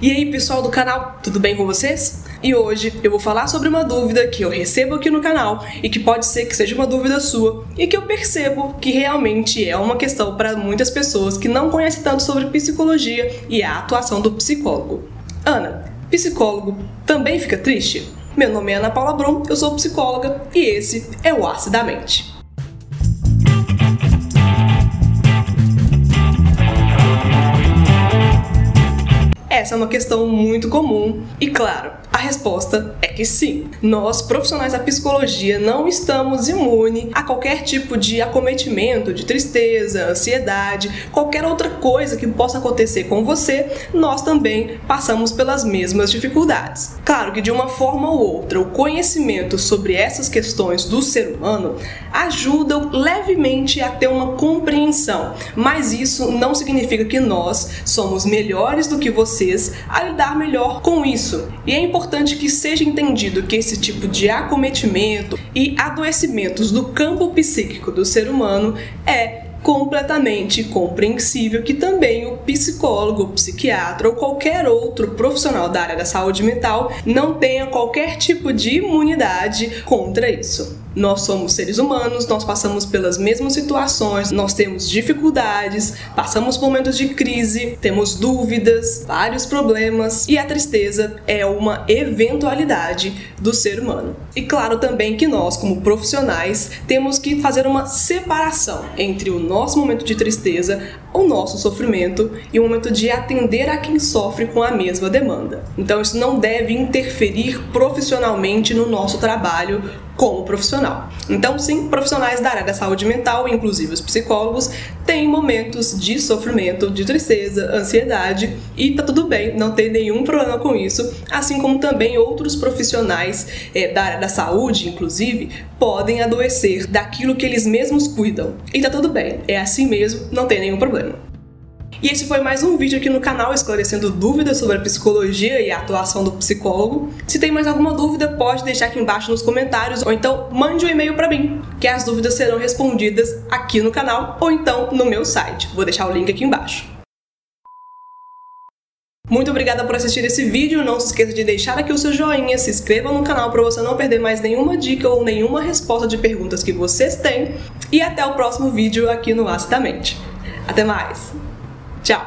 E aí, pessoal do canal, tudo bem com vocês? E hoje eu vou falar sobre uma dúvida que eu recebo aqui no canal e que pode ser que seja uma dúvida sua e que eu percebo que realmente é uma questão para muitas pessoas que não conhecem tanto sobre psicologia e a atuação do psicólogo. Ana, psicólogo também fica triste? Meu nome é Ana Paula Brum, eu sou psicóloga e esse é o Acidamente. Essa é uma questão muito comum. E, claro, a resposta é que sim. Nós, profissionais da psicologia, não estamos imunes a qualquer tipo de acometimento, de tristeza, ansiedade, qualquer outra coisa que possa acontecer com você, nós também passamos pelas mesmas dificuldades. Claro que de uma forma ou outra, o conhecimento sobre essas questões do ser humano ajuda levemente a ter uma compreensão, mas isso não significa que nós somos melhores do que vocês a lidar melhor com isso. E é importante importante que seja entendido que esse tipo de acometimento e adoecimentos do campo psíquico do ser humano é completamente compreensível que também o psicólogo, o psiquiatra ou qualquer outro profissional da área da saúde mental não tenha qualquer tipo de imunidade contra isso. Nós somos seres humanos, nós passamos pelas mesmas situações, nós temos dificuldades, passamos por momentos de crise, temos dúvidas, vários problemas e a tristeza é uma eventualidade do ser humano. E claro também que nós, como profissionais, temos que fazer uma separação entre o nosso momento de tristeza, o nosso sofrimento e o momento de atender a quem sofre com a mesma demanda. Então isso não deve interferir profissionalmente no nosso trabalho como profissional. Então, sim, profissionais da área da saúde mental, inclusive os psicólogos, têm momentos de sofrimento, de tristeza, ansiedade e tá tudo bem, não tem nenhum problema com isso, assim como também outros profissionais é, da área da saúde, inclusive, podem adoecer daquilo que eles mesmos cuidam. E tá tudo bem, é assim mesmo, não tem nenhum problema. E esse foi mais um vídeo aqui no canal esclarecendo dúvidas sobre a psicologia e a atuação do psicólogo. Se tem mais alguma dúvida, pode deixar aqui embaixo nos comentários ou então mande um e-mail para mim, que as dúvidas serão respondidas aqui no canal ou então no meu site. Vou deixar o link aqui embaixo. Muito obrigada por assistir esse vídeo, não se esqueça de deixar aqui o seu joinha, se inscreva no canal para você não perder mais nenhuma dica ou nenhuma resposta de perguntas que vocês têm e até o próximo vídeo aqui no Acidamente. Até mais! 叫